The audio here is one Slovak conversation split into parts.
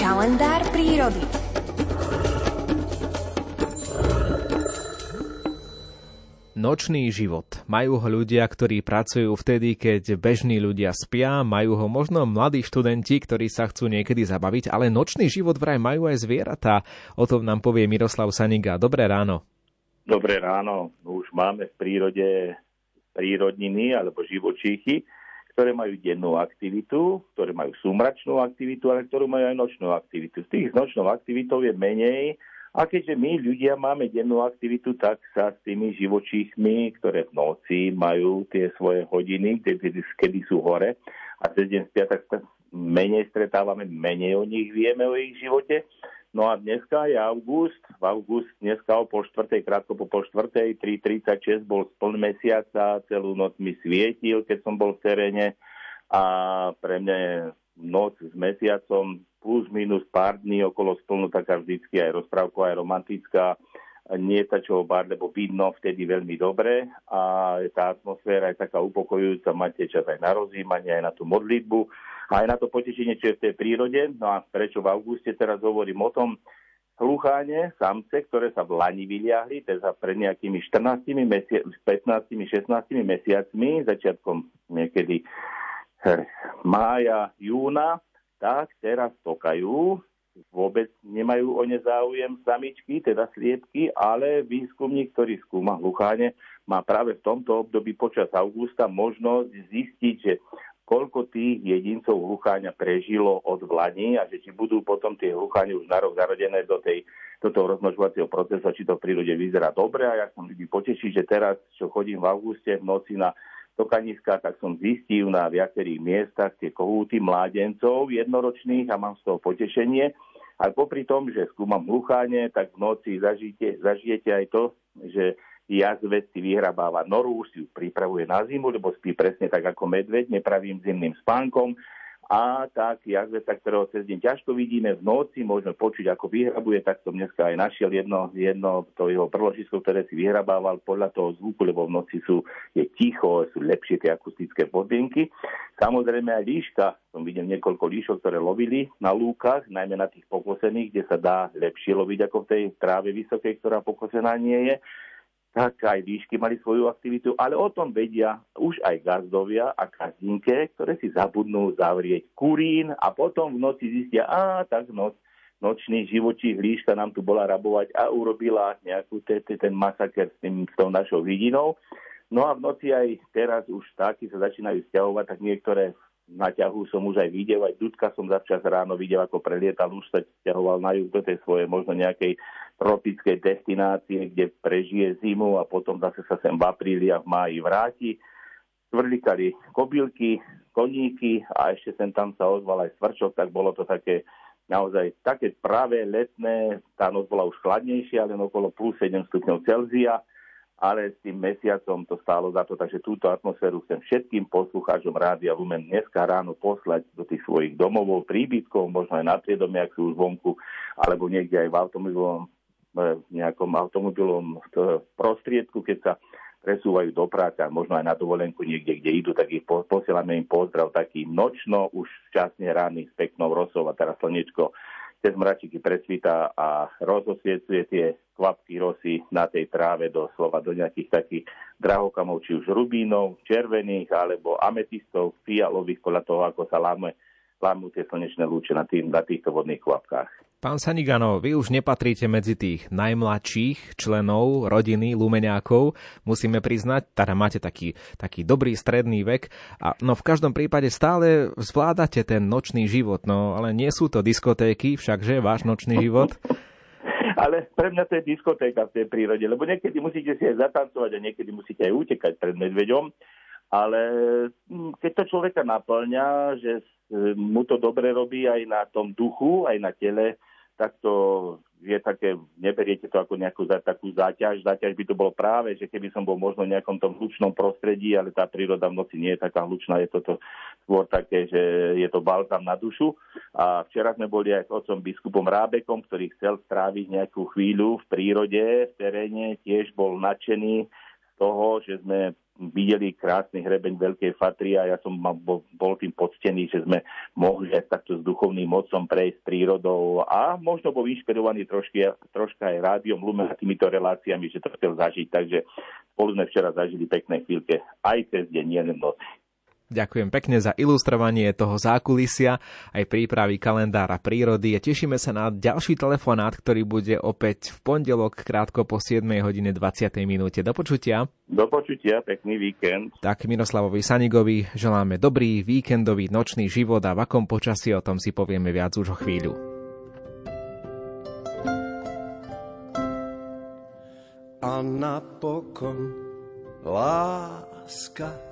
Kalendár prírody. Nočný život. Majú ho ľudia, ktorí pracujú vtedy, keď bežní ľudia spia, majú ho možno mladí študenti, ktorí sa chcú niekedy zabaviť, ale nočný život vraj majú aj zvieratá. O tom nám povie Miroslav Saniga. Dobré ráno. Dobré ráno. Už máme v prírode prírodniny alebo živočíchy, ktoré majú dennú aktivitu, ktoré majú súmračnú aktivitu, ale ktorú majú aj nočnú aktivitu. Z tých nočnou aktivitou je menej a keďže my ľudia máme dennú aktivitu, tak sa s tými živočíchmi, ktoré v noci majú tie svoje hodiny, kedy, kedy sú hore a cez deň spia, tak menej stretávame, menej o nich vieme, o ich živote. No a dneska je august, v august dneska o pol štvrtej, krátko po pol štvrtej, 3.36 bol spln mesiaca, celú noc mi svietil, keď som bol v teréne. A pre mňa je noc s mesiacom plus minus pár dní okolo splnu taká vždycky aj rozprávková, aj romantická. Nie je čo bar, lebo vidno vtedy veľmi dobre. A tá atmosféra je taká upokojujúca, máte čas aj na rozjímanie, aj na tú modlitbu aj na to potešenie, čo je v tej prírode. No a prečo v auguste teraz hovorím o tom, hlucháne, samce, ktoré sa v Lani vyliahli, teda pred nejakými 14 mesi- 15, 16 mesiacmi, začiatkom niekedy eh, mája, júna, tak teraz tokajú, vôbec nemajú o ne záujem samičky, teda sliepky, ale výskumník, ktorý skúma hlucháne, má práve v tomto období počas augusta možnosť zistiť, že koľko tých jedincov hlucháňa prežilo od vlani a že či budú potom tie hlucháne už na rok zarodené do, tej, do toho rozmnožovacieho procesu, či to v prírode vyzerá dobre. A ja som vždy poteší, že teraz, čo chodím v auguste v noci na tokaniska, tak som zistil na viacerých miestach tie kohúty mládencov jednoročných a mám z toho potešenie. Ale popri tom, že skúmam hlucháne, tak v noci zažijete, zažijete aj to, že jazvec si vyhrabáva noru, si ju pripravuje na zimu, lebo spí presne tak ako medveď, nepravým zimným spánkom. A tak jazveca, ktorého cez deň ťažko vidíme v noci, môžeme počuť, ako vyhrabuje, tak som dneska aj našiel jedno, jedno to jeho prložisko, ktoré si vyhrabával podľa toho zvuku, lebo v noci sú, je ticho, sú lepšie tie akustické podmienky. Samozrejme aj líška, som videl niekoľko líšok, ktoré lovili na lúkach, najmä na tých pokosených, kde sa dá lepšie loviť ako v tej tráve vysokej, ktorá pokosená nie je tak aj výšky mali svoju aktivitu, ale o tom vedia už aj gazdovia a kazinke, ktoré si zabudnú zavrieť kurín a potom v noci zistia, a tak noc, nočný živočí líška nám tu bola rabovať a urobila nejakú te, te, ten masaker s, tým, s tou našou vidinou. No a v noci aj teraz už takí sa začínajú stiahovať, tak niektoré na ťahu som už aj videl, aj Dudka som začas ráno videl, ako prelietal, už sa ťahoval na juh do tej svojej možno nejakej tropickej destinácie, kde prežije zimu a potom zase sa sem v apríli a v máji vráti. Tvrlikali kobylky, koníky a ešte sem tam sa ozval aj svrčok, tak bolo to také naozaj také práve letné, tá noc bola už chladnejšia, len okolo plus 7 stupňov Celzia ale s tým mesiacom to stálo za to, takže túto atmosféru chcem všetkým poslucháčom Rádia Lumen dneska ráno poslať do tých svojich domovov, príbytkov, možno aj na priedomie, ak sú už vonku, alebo niekde aj v automobilom, v nejakom automobilom prostriedku, keď sa presúvajú do práce a možno aj na dovolenku niekde, kde idú, tak ich posielame im pozdrav taký nočno, už časne rány s peknou rosou a teraz slnečko cez mračiky presvítá a rozosviecuje tie kvapky rosy na tej tráve doslova do nejakých takých drahokamov, či už rubínov, červených, alebo ametistov, fialových, podľa toho, ako sa láme, lámu tie slnečné lúče na, tým, na týchto vodných kvapkách. Pán Sanigano, vy už nepatríte medzi tých najmladších členov rodiny Lumeňákov, musíme priznať, teda máte taký, taký dobrý stredný vek, a, no v každom prípade stále zvládate ten nočný život, no ale nie sú to diskotéky, všakže váš nočný život? ale pre mňa to je diskotéka v tej prírode, lebo niekedy musíte si aj zatancovať a niekedy musíte aj utekať pred medveďom, ale hm, keď to človeka naplňa, že mu to dobre robí aj na tom duchu, aj na tele, tak to je také, neberiete to ako nejakú za, takú záťaž. Záťaž by to bolo práve, že keby som bol možno v nejakom tom hlučnom prostredí, ale tá príroda v noci nie je taká hlučná, je toto skôr také, že je to balzam na dušu. A včera sme boli aj s otcom biskupom Rábekom, ktorý chcel stráviť nejakú chvíľu v prírode, v teréne, tiež bol nadšený z toho, že sme videli krásny hrebeň Veľkej Fatry a ja som bol, tým poctený, že sme mohli aj takto s duchovným mocom prejsť prírodou a možno bol inšpirovaný trošky, troška aj rádiom Lumen a týmito reláciami, že to chcel zažiť. Takže spolu sme včera zažili pekné chvíľke aj cez deň, nie noci. Ďakujem pekne za ilustrovanie toho zákulisia, aj prípravy kalendára prírody a tešíme sa na ďalší telefonát, ktorý bude opäť v pondelok krátko po 7 hodine 20. minúte. Do počutia. Do počutia, pekný víkend. Tak Miroslavovi Sanigovi želáme dobrý víkendový nočný život a v akom počasí o tom si povieme viac už o chvíľu. A napokon láska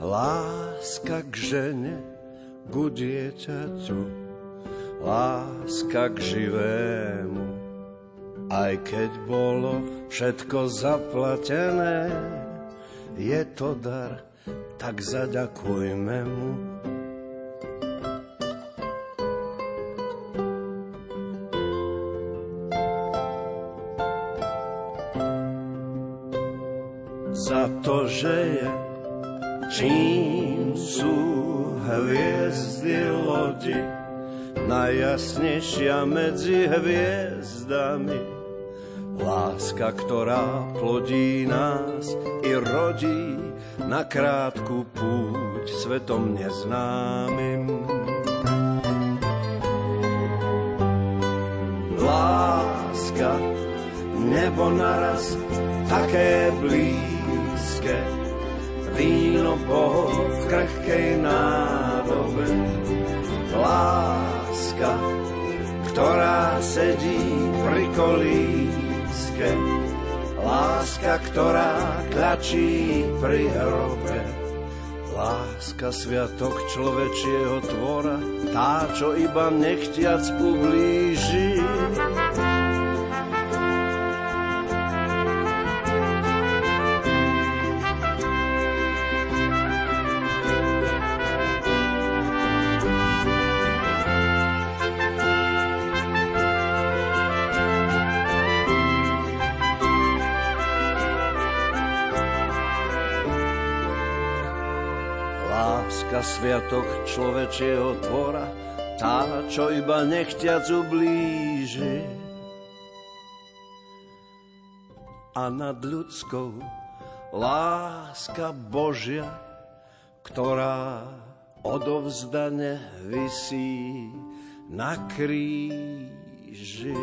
Láska k žene, ku dieťaťu, láska k živému. Aj keď bolo všetko zaplatené, je to dar, tak zaďakujme mu. Za to, že je Čím sú hviezdy lodi, najjasnejšia medzi hviezdami. Láska, ktorá plodí nás i rodí na krátku púť svetom neznámym. Láska, nebo naraz také blízke, Boh v krehkej nádobe. Láska, ktorá sedí pri kolíske, láska, ktorá tlačí pri hrobe. Láska, sviatok človečieho tvora, tá, čo iba nechtiac ublíži. Sviatok človečieho tvora, tá, čo iba nechťac ublíži. A nad ľudskou láska Božia, ktorá odovzdane visí na kríži.